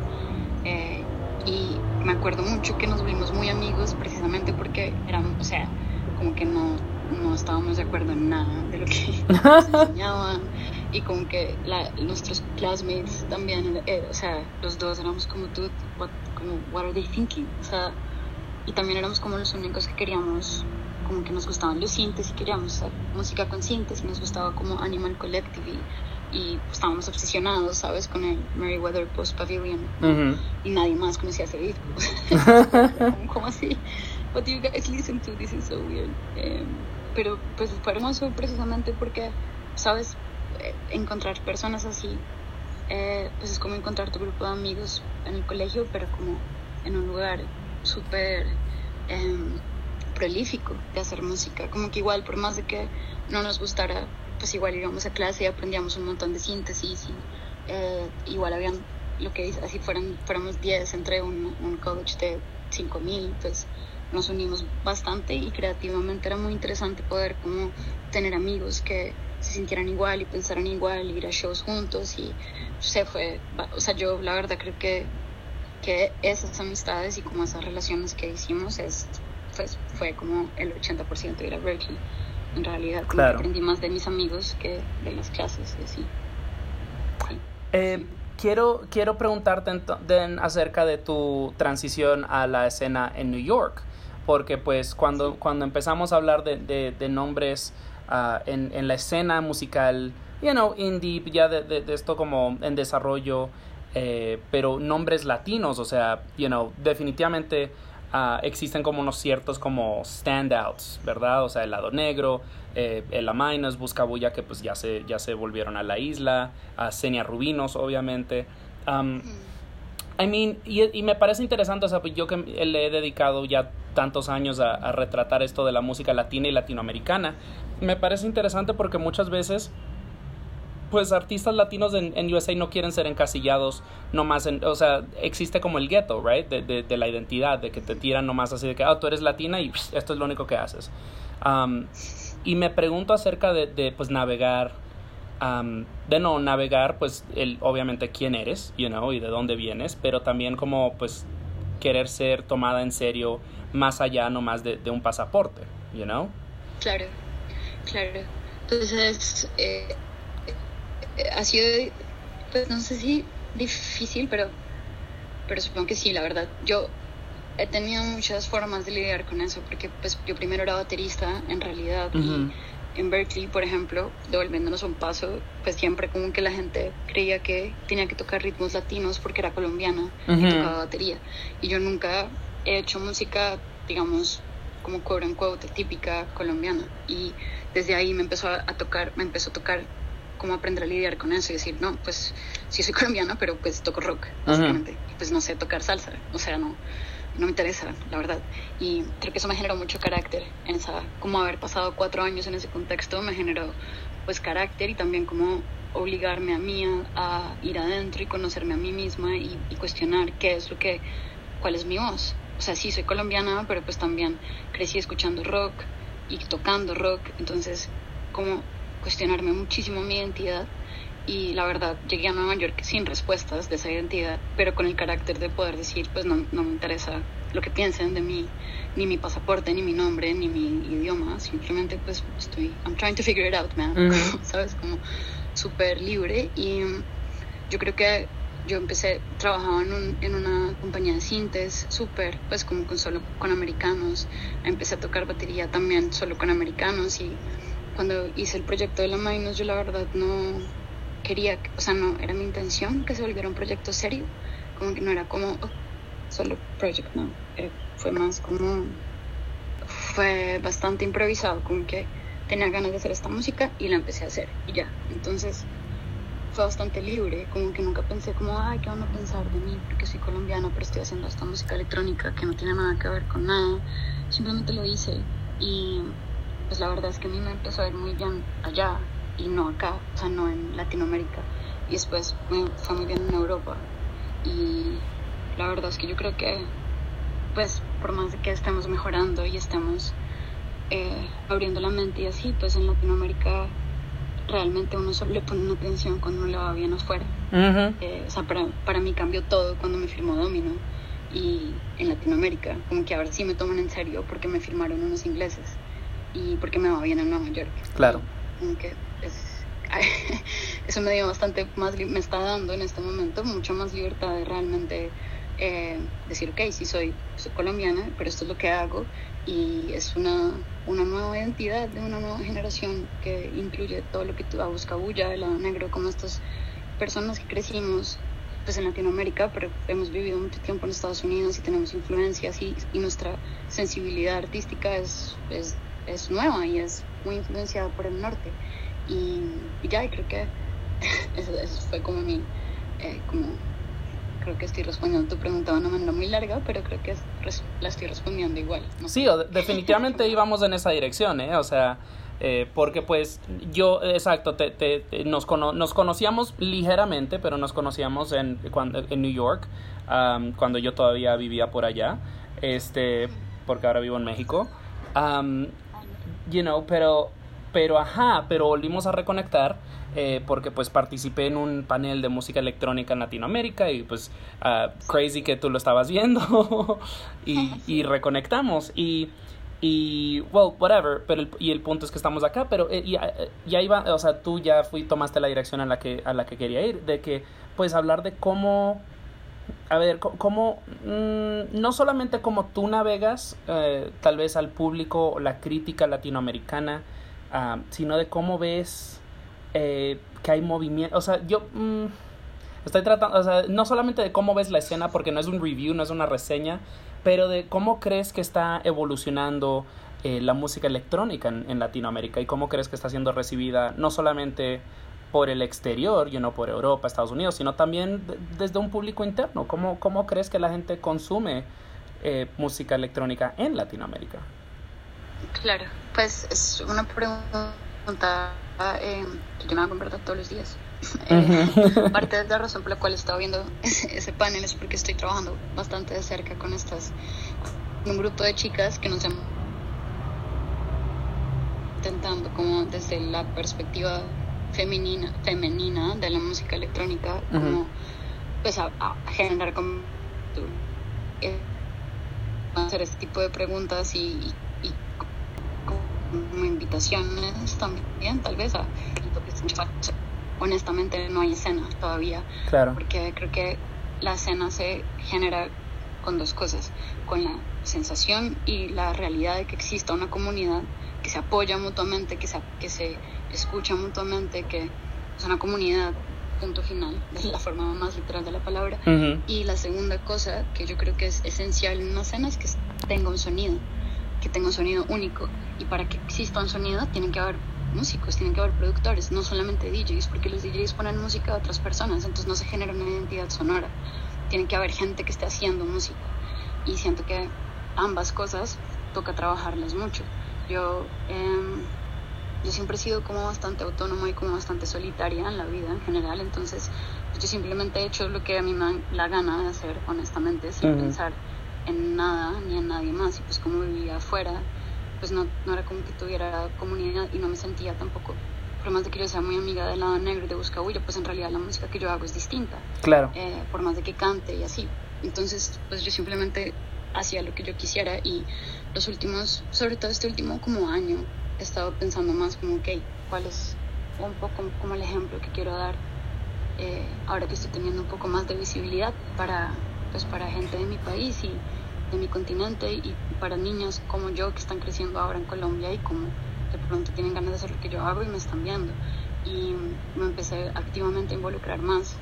[SPEAKER 3] Eh, y me acuerdo mucho que nos volvimos muy amigos precisamente porque éramos, o sea, como que no, no estábamos de acuerdo en nada de lo que nos enseñaban y como que la, nuestros classmates también, eh, o sea, los dos éramos como tú, what, como, what are they thinking? O sea, y también éramos como los únicos que queríamos, como que nos gustaban los sintes y queríamos hacer música con sintes, y nos gustaba como Animal Collective y, y estábamos obsesionados, ¿sabes? Con el Meriwether Post Pavilion
[SPEAKER 1] Ujú.
[SPEAKER 3] y nadie más conocía ese disco. ¿Cómo, cómo así? What do you guys listen to? This is so weird. Eh, pero pues fue hermoso precisamente porque, ¿sabes? Eh, encontrar personas así, eh, pues es como encontrar tu grupo de amigos en el colegio, pero como en un lugar súper em, prolífico de hacer música. Como que igual, por más de que no nos gustara, pues igual íbamos a clase y aprendíamos un montón de síntesis y eh, igual habían lo que dice, así fueran, fuéramos 10 entre un, un college de 5000, pues nos unimos bastante y creativamente era muy interesante poder como tener amigos que se sintieran igual y pensaran igual, ir a shows juntos y se fue, o sea, yo la verdad creo que, que esas amistades y como esas relaciones que hicimos es, pues, fue como el 80% de ir a Berkeley. En realidad, como
[SPEAKER 1] Claro.
[SPEAKER 3] que aprendí más de mis amigos que de las clases y así. Sí.
[SPEAKER 1] Eh, quiero, quiero preguntarte acerca de tu transición a la escena en New York, porque pues cuando, cuando empezamos a hablar de, de- de nombres ah, en, en la escena musical, you know, indie, ya de, de- esto como en desarrollo, eh, pero nombres latinos, o sea, you know, definitivamente ah, existen como unos ciertos como standouts, ¿verdad? O sea, el lado negro, eh, el Amainos, Buscabulla, que pues ya se, ya se volvieron a la isla, a Senia Rubinos, obviamente. Um, I mean, y, me parece interesante, o sea, yo que le he dedicado ya tantos años a, retratar esto de la música latina y latinoamericana, me parece interesante porque muchas veces pues artistas latinos en, en USA no quieren ser encasillados nomás en, o sea, existe como el ghetto, right? De, de, la identidad, de que te tiran nomás así de que, ah, tú eres latina y pss, esto es lo único que haces. Um, y me pregunto acerca de, de pues navegar, um, de no navegar, pues el, obviamente quién eres, you know, y de dónde vienes, pero también como pues querer ser tomada en serio más allá nomás de, de un pasaporte, you know?
[SPEAKER 3] Claro, claro. Entonces, eh, ha sido, pues no sé si difícil, pero, pero supongo que sí, la verdad. Yo he tenido muchas formas de lidiar con eso, porque pues yo primero era baterista en realidad
[SPEAKER 1] Ujú.
[SPEAKER 3] y en Berkeley, por ejemplo, devolviéndonos un paso, pues siempre como que la gente creía que tenía que tocar ritmos latinos porque era colombiana y
[SPEAKER 1] Ujú.
[SPEAKER 3] tocaba batería. Y yo nunca he hecho música, digamos, como quote unquote típica colombiana. Y desde ahí me empezó a, tocar, me empezó a tocar cómo aprender a lidiar con eso y decir, no, pues sí soy colombiana, pero pues toco rock, básicamente. Y pues no sé tocar salsa, o sea, no, no me interesa, la verdad. Y creo que eso me generó mucho carácter, en esa, como haber pasado cuatro años en ese contexto me generó pues carácter y también como obligarme a mí a, ir adentro y conocerme a mí misma y, y cuestionar qué es lo que, cuál es mi voz. O sea, sí soy colombiana, pero pues también crecí escuchando rock y tocando rock, entonces como cuestionarme muchísimo mi identidad y la verdad llegué a Nueva York sin respuestas de esa identidad, pero con el carácter de poder decir, pues no, no me interesa lo que piensen de mí, ni mi pasaporte, ni mi nombre, ni mi idioma, simplemente pues estoy, I'm trying to figure it out, man. ¿sabes? Como súper libre y mm, yo creo que yo empecé, trabajaba en, un- en una compañía de sintes súper, pues como con solo con americanos, empecé a tocar batería también solo con americanos y cuando hice el proyecto de la Minus yo la verdad no quería, que- o sea, no era mi intención que se volviera un proyecto serio, como que no era como oh, solo project, no, era- fue más como, fue bastante improvisado, como que tenía ganas de hacer esta música y la empecé a hacer y ya, entonces fue bastante libre, como que nunca pensé como, ay, ¿qué van a pensar de mí? Porque soy colombiana, pero estoy haciendo esta música electrónica que no tiene nada que ver con nada, simplemente lo hice y pues la verdad es que a mí me empezó a ir muy bien allá y no acá, o sea, no en Latinoamérica. Y después me fue muy bien en Europa. Y la verdad es que yo creo que, pues, por más de que estemos mejorando y estemos eh, abriendo la mente y así, pues en Latinoamérica realmente uno solo le pone una atención cuando le va bien afuera. Eh, o sea, para, para mí cambió todo cuando me firmó Domino y en Latinoamérica, como que ahora sí me toman en serio porque me firmaron unos ingleses y porque me va bien en Nueva York.
[SPEAKER 1] Claro.
[SPEAKER 3] Como que es- eso me dio bastante más, me está dando en este momento mucho más libertad de realmente eh, decir, ok, sí soy, colombiana, pero esto es lo que hago y es una, una nueva identidad de una nueva generación que incluye todo lo que tú busca bulla, el lado negro, como estas personas que crecimos pues en Latinoamérica, pero hemos vivido mucho tiempo en Estados Unidos y tenemos influencias y, y nuestra sensibilidad artística es, es, es nueva y es muy influenciada por el norte. Y, y ya, y creo que eso, eso fue como mi, eh, como, creo que estoy respondiendo tu pregunta de una manera muy larga, pero creo que es- res- la estoy respondiendo igual. ¿no?
[SPEAKER 1] Sí, o- definitivamente íbamos en esa dirección, ¿eh? O sea, Eh, porque pues yo, exacto, te, te- te- nos, cono- nos conocíamos ligeramente, pero nos conocíamos en, cuando, en New York, am, cuando yo todavía vivía por allá, este, porque ahora vivo en México. You know, pero, pero ajá, pero volvimos a reconectar eh, porque pues participé en un panel de música electrónica en Latinoamérica y pues ah, crazy que tú lo estabas viendo. Y, y reconectamos. Y y well whatever pero el, y el punto es que estamos acá pero eh, ya, ya iba o sea tú ya fui tomaste la dirección a la que a la que quería ir de que pues hablar de cómo a ver, ¿cómo, mm, no solamente cómo tú navegas eh, tal vez al público o la crítica latinoamericana, ah, sino de cómo ves eh, que hay movimiento, o sea, yo mm, estoy tratando, o sea, no solamente de cómo ves la escena, porque no es un review, no es una reseña, pero de cómo crees que está evolucionando eh, la música electrónica en, Latinoamérica y cómo crees que está siendo recibida no solamente por el exterior, you know, por Europa, Estados Unidos, sino también de- desde un público interno. ¿Cómo, cómo crees que la gente consume eh, música electrónica en Latinoamérica?
[SPEAKER 3] Claro, pues es una pregunta eh, que yo me hago en verdad todos los días. Eh, parte de la razón por la cual estaba viendo ese, ese panel es porque estoy trabajando bastante de cerca con estas, con un grupo de chicas que nos llaman intentando como desde la perspectiva femenina, femenina de la música electrónica, como pues a, a generar como eh, hacer este tipo de preguntas y como invitaciones también tal vez a honestamente no hay escena todavía
[SPEAKER 1] Claro.
[SPEAKER 3] porque creo que la escena se genera con dos cosas, con la sensación y la realidad de que exista una comunidad que se apoya mutuamente, que se, que se escucha mutuamente, que es una comunidad, punto final, de la forma más literal de la palabra. Y la segunda cosa que yo creo que es esencial en una escena es que tenga un sonido, que tenga un sonido único. Y para que exista un sonido tienen que haber músicos, tienen que haber productores, no solamente DJs, porque los DJs ponen música de otras personas, entonces no se genera una identidad sonora. Tiene que haber gente que esté haciendo música. Y siento que ambas cosas toca trabajarlas mucho. Yo, em, yo siempre he sido como bastante autónoma y como bastante solitaria en la vida en general, entonces yo simplemente he hecho lo que a mí me da la gana de hacer, honestamente, sin
[SPEAKER 1] Ujú.
[SPEAKER 3] pensar en nada ni en nadie más. Y pues como vivía afuera, pues no, no era como que tuviera comunidad y no me sentía tampoco, por más de que yo sea muy amiga del lado negro y de Buscabulla, pues en realidad la música que yo hago es distinta
[SPEAKER 1] Claro.
[SPEAKER 3] eh, por más de que cante y así. Entonces, pues yo simplemente hacía lo que yo quisiera y los últimos, sobre todo este último como año, he estado pensando más como, ok, ¿cuál es un poco como el ejemplo que quiero dar eh, ahora que estoy teniendo un poco más de visibilidad para, pues, para gente de mi país y de mi continente y para niños como yo que están creciendo ahora en Colombia y como de pronto tienen ganas de hacer lo que yo hago y me están viendo. Y me empecé activamente a involucrar más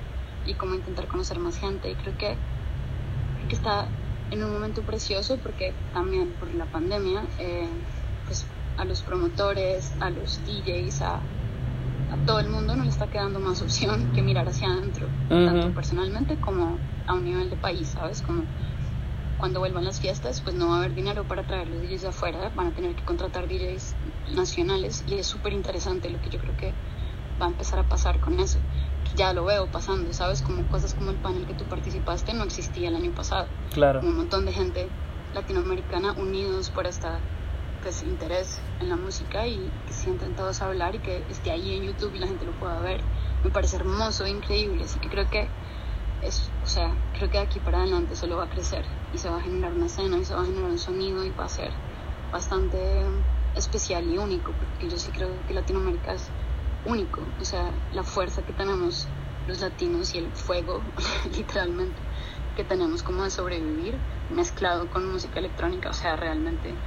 [SPEAKER 3] y como intentar conocer más gente y creo que, creo que está en un momento precioso porque también por la pandemia eh, pues a los promotores, a los DJs, a, a todo el mundo no le está quedando más opción que mirar hacia adentro, tanto personalmente como a un nivel de país, ¿sabes? Como cuando vuelvan las fiestas, pues no va a haber dinero para traer los DJs de afuera, van a tener que contratar DJs nacionales y es súper interesante lo que yo creo que va a empezar a pasar con eso. Que ya lo veo pasando, ¿sabes? Como cosas como el panel que tú participaste no existía el año pasado.
[SPEAKER 1] Claro.
[SPEAKER 3] Un montón de gente latinoamericana unidos por este pues, interés en la música y que sienten todos hablar y que esté ahí en YouTube y la gente lo pueda ver. Me parece hermoso increíble, así que creo que es, o sea, creo que de aquí para adelante solo va a crecer y se va a generar una escena y se va a generar un sonido y va a ser bastante especial y único, porque yo sí creo que Latinoamérica es único, o sea, la fuerza que tenemos los latinos y el fuego, literalmente, que tenemos como de sobrevivir mezclado con música electrónica, o sea, realmente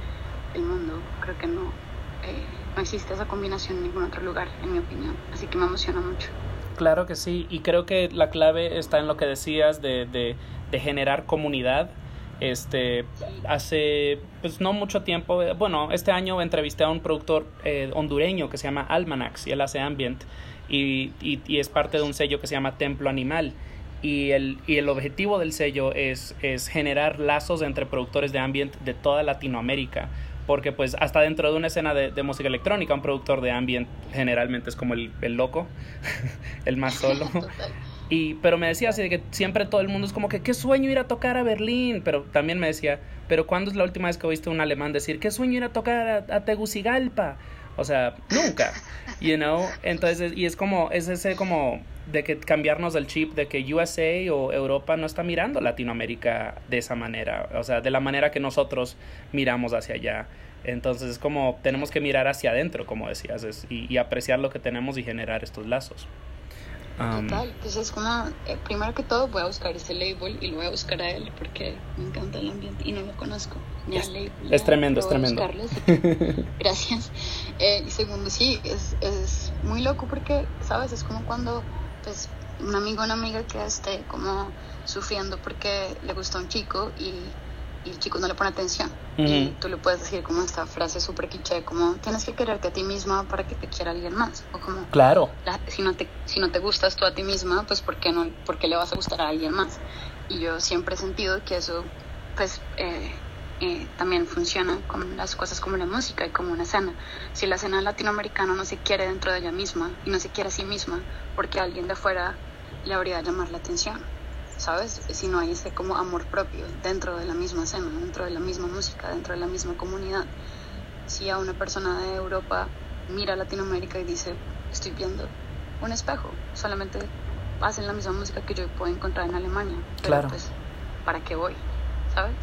[SPEAKER 3] el mundo creo que no, eh, no existe esa combinación en ningún otro lugar, en mi opinión, así que me emociona mucho.
[SPEAKER 1] Claro que sí, y creo que la clave está en lo que decías de, de, de generar comunidad. Este, hace pues no mucho tiempo, bueno, este año entrevisté a un productor eh, hondureño que se llama Almanax y él hace ambient y, y, y es parte de un sello que se llama Templo Animal. Y el, y el objetivo del sello es, es generar lazos entre productores de ambient de toda Latinoamérica porque pues hasta dentro de una escena de, de música electrónica, un productor de ambient generalmente es como el, el loco, el más solo. Y, pero me decía así de que siempre todo el mundo es como que qué sueño ir a tocar a Berlín, pero también me decía, pero ¿cuándo es la última vez que oíste a un alemán decir qué sueño ir a tocar a, a Tegucigalpa? O sea, nunca, you know, entonces, y es como, es ese como de que cambiarnos el chip de que USA o Europa no está mirando Latinoamérica de esa manera, o sea, de la manera que nosotros miramos hacia allá. Entonces es como tenemos que mirar hacia adentro, como decías, es- y, y apreciar lo que tenemos y generar estos lazos. Um,
[SPEAKER 3] Total, entonces es como, eh, primero que todo voy a buscar ese label y lo voy a buscar a él porque me encanta el ambiente y no lo conozco. Ni
[SPEAKER 1] Es-
[SPEAKER 3] al label,
[SPEAKER 1] es tremendo, es tremendo.
[SPEAKER 3] que Gracias. Eh, y segundo, sí, es, es muy loco porque, ¿sabes? Es como cuando, pues, un amigo o una amiga que esté como sufriendo porque le gusta un chico y, y el chico no le pone atención. Y tú le puedes decir como esta frase súper cliché, como, tienes que quererte a ti misma para que te quiera alguien más. O como,
[SPEAKER 1] Claro,
[SPEAKER 3] la- si, no te, si no te gustas tú a ti misma, pues ¿por qué, no, por qué le vas a gustar a alguien más? Y yo siempre he sentido que eso, pues, eh, eh, también funciona con las cosas como la música y como una escena. Si la escena latinoamericana no se quiere dentro de ella misma y no se quiere a sí misma, porque alguien de afuera le habría de llamar la atención, ¿sabes? Si no hay ese como amor propio dentro de la misma escena, dentro de la misma música, dentro de la misma comunidad. Si a una persona de Europa mira a Latinoamérica y dice, estoy viendo un espejo, solamente hacen la misma música que yo puedo encontrar en Alemania, pero
[SPEAKER 1] Claro.
[SPEAKER 3] pues, ¿para qué voy? ¿Sabes?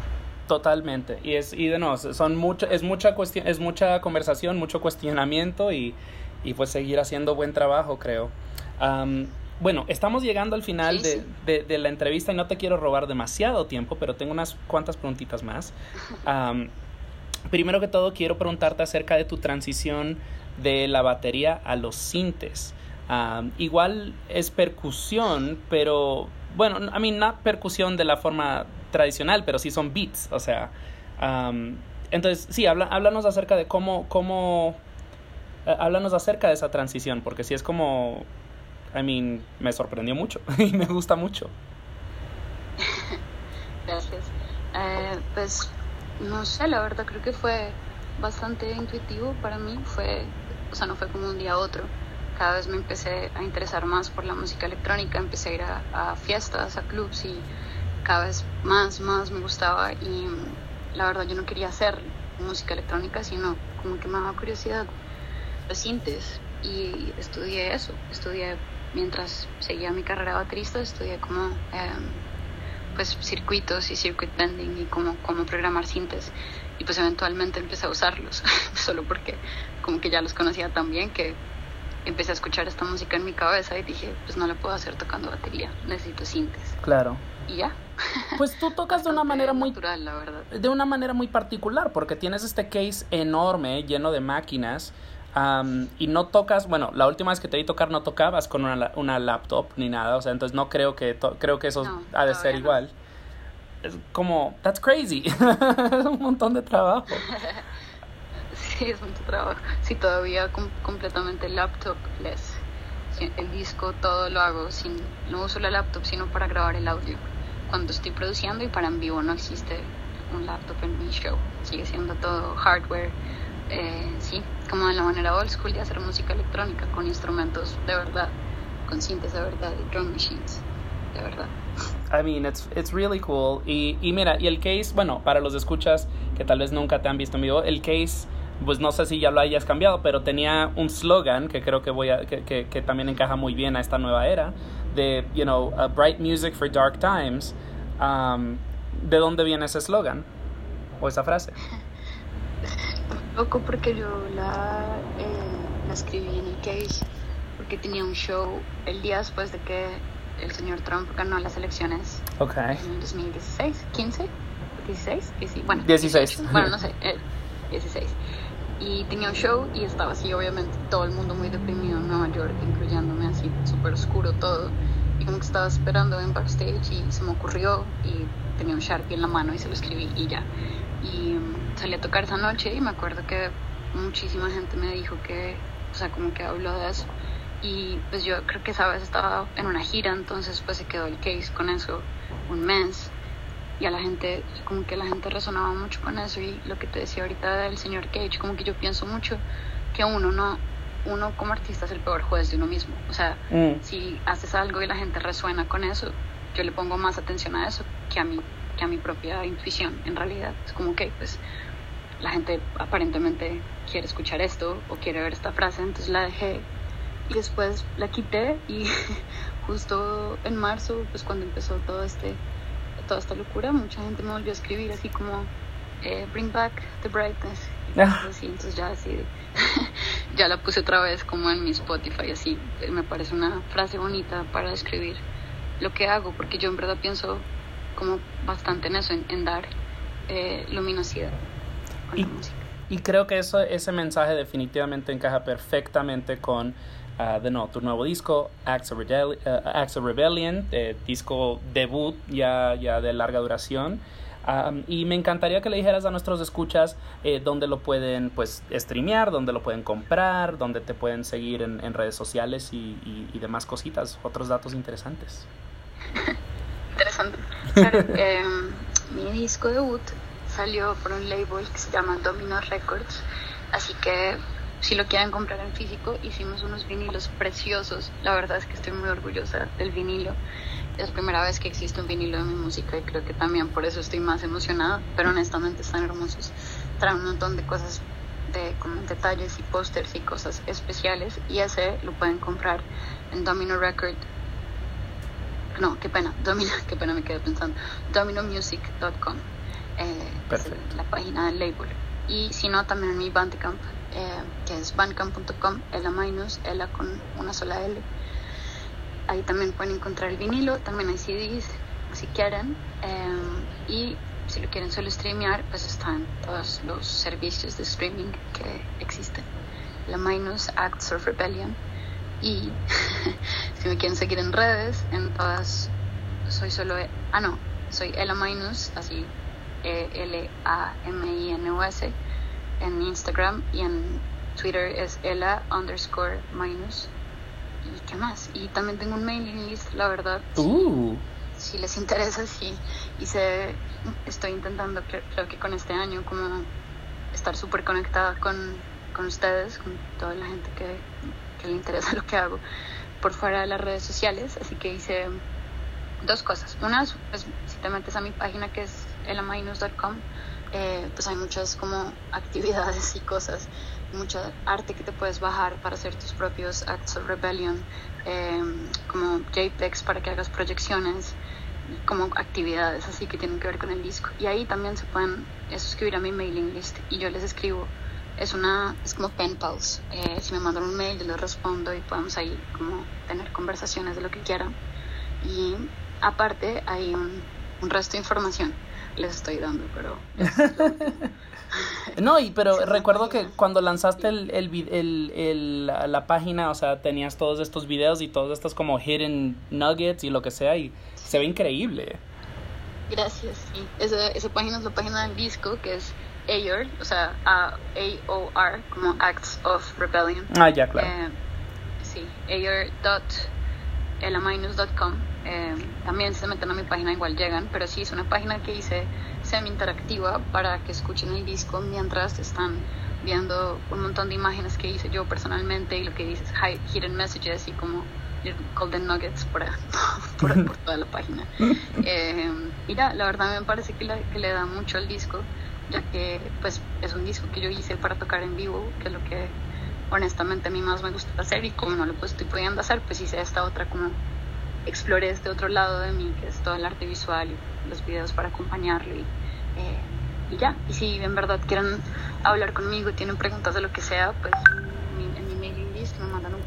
[SPEAKER 1] Totalmente. Y es y de nuevo, son mucho es mucha cuestión es mucha conversación, mucho cuestionamiento y, y pues seguir haciendo buen trabajo, creo. Bueno, estamos llegando al final
[SPEAKER 3] Sí,
[SPEAKER 1] de,
[SPEAKER 3] sí.
[SPEAKER 1] de- de la entrevista y no te quiero robar demasiado tiempo, pero tengo unas cuantas preguntitas más. Primero que todo, quiero preguntarte acerca de tu transición de la batería a los sintes. Igual es percusión, pero bueno, I mean, no percusión de la forma tradicional, pero sí son beats, o sea. entonces, sí, habla, háblanos acerca de cómo, cómo, eh, háblanos acerca de esa transición, porque sí es como, I mean, me sorprendió mucho y me gusta mucho.
[SPEAKER 3] Gracias. Eh, pues no sé, la verdad creo que fue bastante intuitivo para mí. Fue, o sea, no fue como un día a otro. Cada vez me empecé a interesar más por la música electrónica, empecé a ir a, fiestas, a clubs y cada vez más, más me gustaba. Y mm, la verdad yo no quería hacer música electrónica, sino como que me daba curiosidad los sintes y estudié eso. Estudié mientras seguía mi carrera de baterista, estudié como em, pues circuitos y circuit bending y cómo, cómo programar sintes y pues eventualmente empecé a usarlos solo porque como que ya los conocía tan bien que empecé a escuchar esta música en mi cabeza y dije pues no la puedo hacer tocando batería necesito sintes
[SPEAKER 1] Claro.
[SPEAKER 3] y ya
[SPEAKER 1] Pues tú tocas de una manera muy
[SPEAKER 3] natural la verdad
[SPEAKER 1] de una manera muy particular porque tienes este case enorme lleno de máquinas am, y no tocas, bueno, la última vez que te vi tocar no tocabas con una, una laptop ni nada, o sea, entonces no creo que to- creo que eso
[SPEAKER 3] No,
[SPEAKER 1] ha de ser
[SPEAKER 3] no.
[SPEAKER 1] igual. Es como, that's crazy, es un montón de trabajo.
[SPEAKER 3] es mucho trabajo. Sí todavía com- completamente laptop-less. Sí, el disco todo lo hago sin no uso la laptop sino para grabar el audio. Cuando estoy produciendo y para en vivo no existe un laptop en mi show. Sigue siendo todo hardware. Eh, sí como de la manera old school de hacer música electrónica con instrumentos de verdad con sintes de verdad y drum machines de verdad.
[SPEAKER 1] I mean, it's, it's really cool. Y, y mira, y el case, bueno, para los escuchas que tal vez nunca te han visto en vivo, el case, pues no sé si ya lo hayas cambiado, pero tenía un slogan que creo que, voy a, que, que, que también encaja muy bien a esta nueva era, de, you know, uh, bright music for dark times. Um, ¿De dónde viene ese slogan? O esa frase.
[SPEAKER 3] loco porque yo la, eh, la escribí en el case porque tenía un show el día después de que el señor Trump ganó las elecciones
[SPEAKER 1] Ok.
[SPEAKER 3] en el 2016, 15, 16, y sí, bueno,
[SPEAKER 1] 16.
[SPEAKER 3] 18, bueno, no sé, eh, 16. Y tenía un show y estaba así, obviamente, todo el mundo muy deprimido en Nueva York, incluyéndome así, súper oscuro todo. Y como que estaba esperando en backstage y se me ocurrió y tenía un Sharpie en la mano y se lo escribí y ya. Y mm, salí a tocar esa noche y me acuerdo que muchísima gente me dijo que, o sea, como que habló de eso. Y pues yo creo que esa vez estaba en una gira, entonces pues se quedó el case con eso un mes. Y a la gente, como que la gente resonaba mucho con eso y lo que te decía ahorita del señor Cage, como que yo pienso mucho que uno no, uno como artista es el peor juez de uno mismo, o sea,
[SPEAKER 1] Mm.
[SPEAKER 3] si haces algo y la gente resuena con eso, yo le pongo más atención a eso que a mí, que a mi propia intuición, en realidad, es como que pues la gente aparentemente quiere escuchar esto o quiere ver esta frase, entonces la dejé y después la quité y justo en marzo, pues cuando empezó todo este, toda esta locura, mucha gente me volvió a escribir así como eh, Bring back the brightness. Y
[SPEAKER 1] Ah.
[SPEAKER 3] así, entonces ya así, ya la puse otra vez como en mi Spotify, así eh, me parece una frase bonita para describir lo que hago, porque yo en verdad pienso como bastante en eso, en, en dar eh, luminosidad con
[SPEAKER 1] Y-
[SPEAKER 3] la música.
[SPEAKER 1] Y creo que eso, ese mensaje definitivamente encaja perfectamente con, ah, de nuevo, tu nuevo disco, Acts of, eh, Rebellion, disco debut ya, ya de larga duración. Y me encantaría que le dijeras a nuestros escuchas eh, dónde lo pueden pues streamear, dónde lo pueden comprar, dónde te pueden seguir en, redes sociales y, y- demás cositas, otros datos interesantes.
[SPEAKER 3] Interesante. Eh, mi disco debut salió por un label que se llama Domino Records, así que si lo quieren comprar en físico, hicimos unos vinilos preciosos. La verdad es que estoy muy orgullosa del vinilo. Es la primera vez que existe un vinilo de mi música y creo que también por eso estoy más emocionada, pero honestamente están hermosos. Traen un montón de cosas de como detalles y pósters y cosas especiales y ese lo pueden comprar en Domino Record no, qué pena, Domino, qué pena me quedé pensando, dominomusic.com, eh, la página del label. Y si no, también en mi Bandcamp, eh, que es bandcamp.com, Ela minus, Ela con una sola L. Ahí también pueden encontrar el vinilo, también hay CDs, si quieren. eh, y si lo quieren solo streamear, pues están todos los servicios de streaming que existen. La minus, Acts of Rebellion. Y si me quieren seguir en redes, en todas, soy solo, E- ah no, soy Ela Minus, así E L-A-M-I-N-U-S, en Instagram y en Twitter es Ela underscore minus. ¿Y qué más? Y también tengo un mailing list, la verdad.
[SPEAKER 1] Uh,
[SPEAKER 3] si les interesa, sí. Hice, estoy intentando, cre- creo que con este año, como estar súper conectada con, con ustedes, con toda la gente que, que le interesa lo que hago por fuera de las redes sociales. Así que hice dos cosas. Una es, pues, si te metes a mi página que es elaminus.com, eh, pues hay muchas como actividades y cosas, mucha arte que te puedes bajar para hacer tus propios acts of rebellion, eh, como JPEGs para que hagas proyecciones, como actividades así que tienen que ver con el disco. Y ahí también se pueden suscribir a mi mailing list y yo les escribo. Es una, es como pen pals. Eh, si me mandan un mail, yo les respondo y podemos ahí como tener conversaciones de lo que quieran. Y aparte hay un, un resto de información les estoy dando, pero
[SPEAKER 1] No, y pero recuerdo que cuando lanzaste el, el, el- la, la página, o sea, tenías todos estos videos y todos estos como hidden nuggets y lo que sea, y se ve increíble.
[SPEAKER 3] gracias. Sí. Esa, esa página es la página del disco que es AOR, o sea, A-O-R, como Acts of Rebellion.
[SPEAKER 1] Ah, ya, claro.
[SPEAKER 3] Eh, sí, ayor.elaminus.com. Eh, también se meten a mi página igual llegan, pero sí es una página que hice semi-interactiva para que escuchen el disco mientras están viendo un montón de imágenes que hice yo personalmente y lo que dice es hi- hidden messages y como golden nuggets por, por, por toda la página. Eh, y la verdad me parece que, la- le da mucho al disco, ya que pues es un disco que yo hice para tocar en vivo, que es lo que honestamente a mí más me gusta hacer y como no lo pues, estoy pudiendo hacer, pues hice esta otra como exploré este otro lado de mí, que es todo el arte visual y los videos para acompañarlo y, eh, y ya. Y si en verdad quieren hablar conmigo, tienen preguntas de lo que sea, pues en mi, en mailing list me mandan un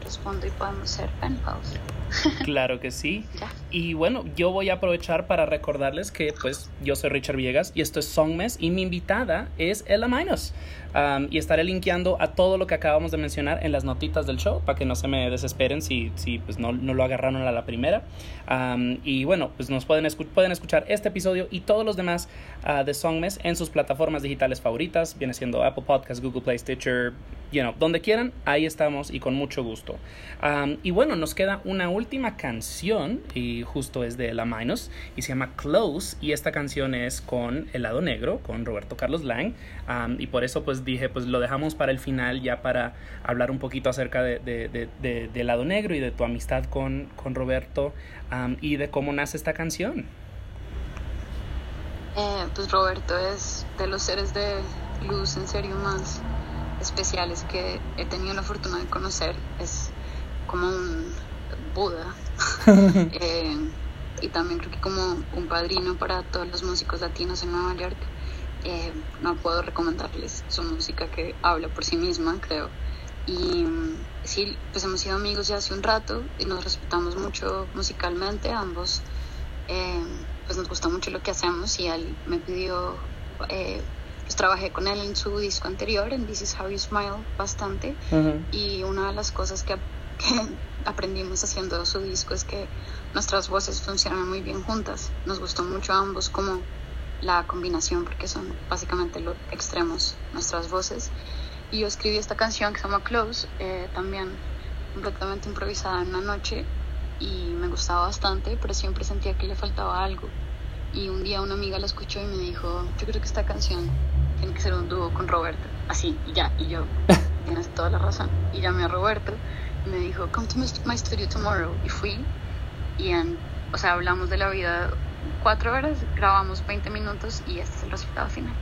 [SPEAKER 3] respondo y podemos ser pen pals.
[SPEAKER 1] Claro que sí.
[SPEAKER 3] Ya.
[SPEAKER 1] Y bueno, yo voy a aprovechar para recordarles que pues yo soy Richard Villegas y esto es Songmes y mi invitada es Ella Minus. Um, y estaré linkeando a todo lo que acabamos de mencionar en las notitas del show para que no se me desesperen si, si pues no, no lo agarraron a la primera. Um, y bueno, pues nos pueden, escu- pueden escuchar este episodio y todos los demás ah, de Songmes en sus plataformas digitales favoritas. Viene siendo Apple Podcasts, Google Play, Stitcher, you know, donde quieran, ahí estamos y con mucho gusto. Um, y bueno, nos queda una última canción y justo es de La Minus y se llama Close y esta canción es con El Lado Negro, con Roberto Carlos Lang y por eso pues dije pues lo dejamos para el final ya para hablar un poquito acerca de, de, de, de, Lado Negro y de tu amistad con, con Roberto y de cómo nace esta canción.
[SPEAKER 3] Eh, pues Roberto es de los seres de luz en serio más especiales que he tenido la fortuna de conocer. Es como un Buda. Eh, y también creo que como un padrino para todos los músicos latinos en Nueva York. Eh, no puedo recomendarles su música que habla por sí misma, creo. Y mm, sí, pues hemos sido amigos ya hace un rato y nos respetamos mucho musicalmente, ambos. Eh, pues nos gusta mucho lo que hacemos y él me pidió, eh, pues trabajé con él en su disco anterior, en This Is How You Smile, bastante. Y una de las cosas que, que aprendimos haciendo su disco es que nuestras voces funcionan muy bien juntas. Nos gustó mucho a ambos como la combinación porque son básicamente los extremos nuestras voces. Y yo escribí esta canción que se llama Close, eh, también completamente improvisada en una noche y me gustaba bastante, pero siempre sentía que le faltaba algo. Y un día una amiga la escuchó y me dijo, yo creo que esta canción tiene que ser un dúo con Roberto. Así, y ya, y yo, tienes toda la razón. Y llamé a Roberto me dijo, come to my st- my studio tomorrow. Y fui, y en, o sea, hablamos de la vida cuatro horas, grabamos 20 minutos y este es el resultado final.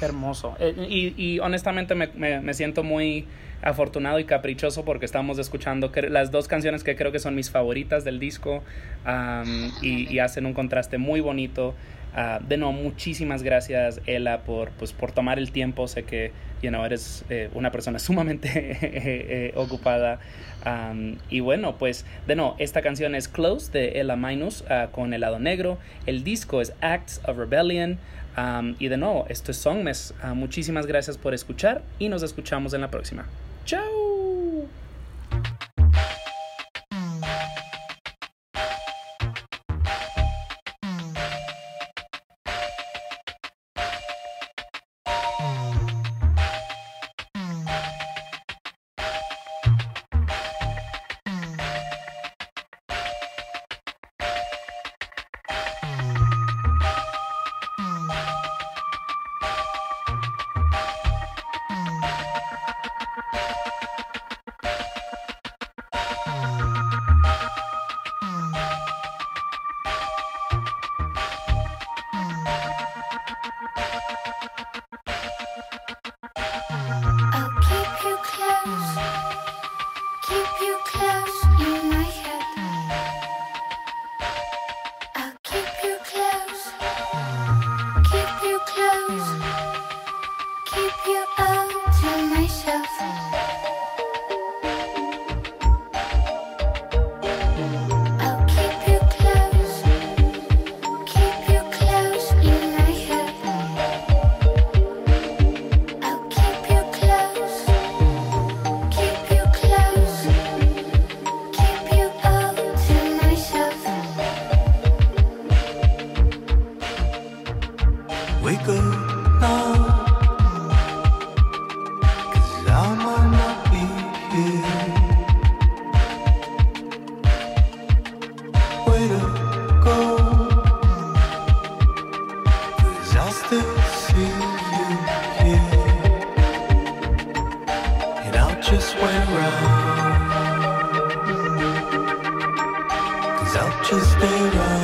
[SPEAKER 1] Hermoso. Eh, y, y honestamente me, me- me siento muy afortunado y caprichoso porque estamos escuchando las dos canciones que creo que son mis favoritas del disco am, y, y hacen un contraste muy bonito. Ah, de nuevo, muchísimas gracias, Ella, por, pues, por tomar el tiempo. Sé que you know, eres eh, una persona sumamente eh, ocupada. Am, y bueno, pues de nuevo, esta canción es Close de Ella Minus ah, con el lado negro. El disco es Acts of Rebellion. Am, y de nuevo, esto es Songmes. Ah, muchísimas gracias por escuchar y nos escuchamos en la próxima. ¡Chao!
[SPEAKER 5] this way round. Cause I'll just stay
[SPEAKER 2] right.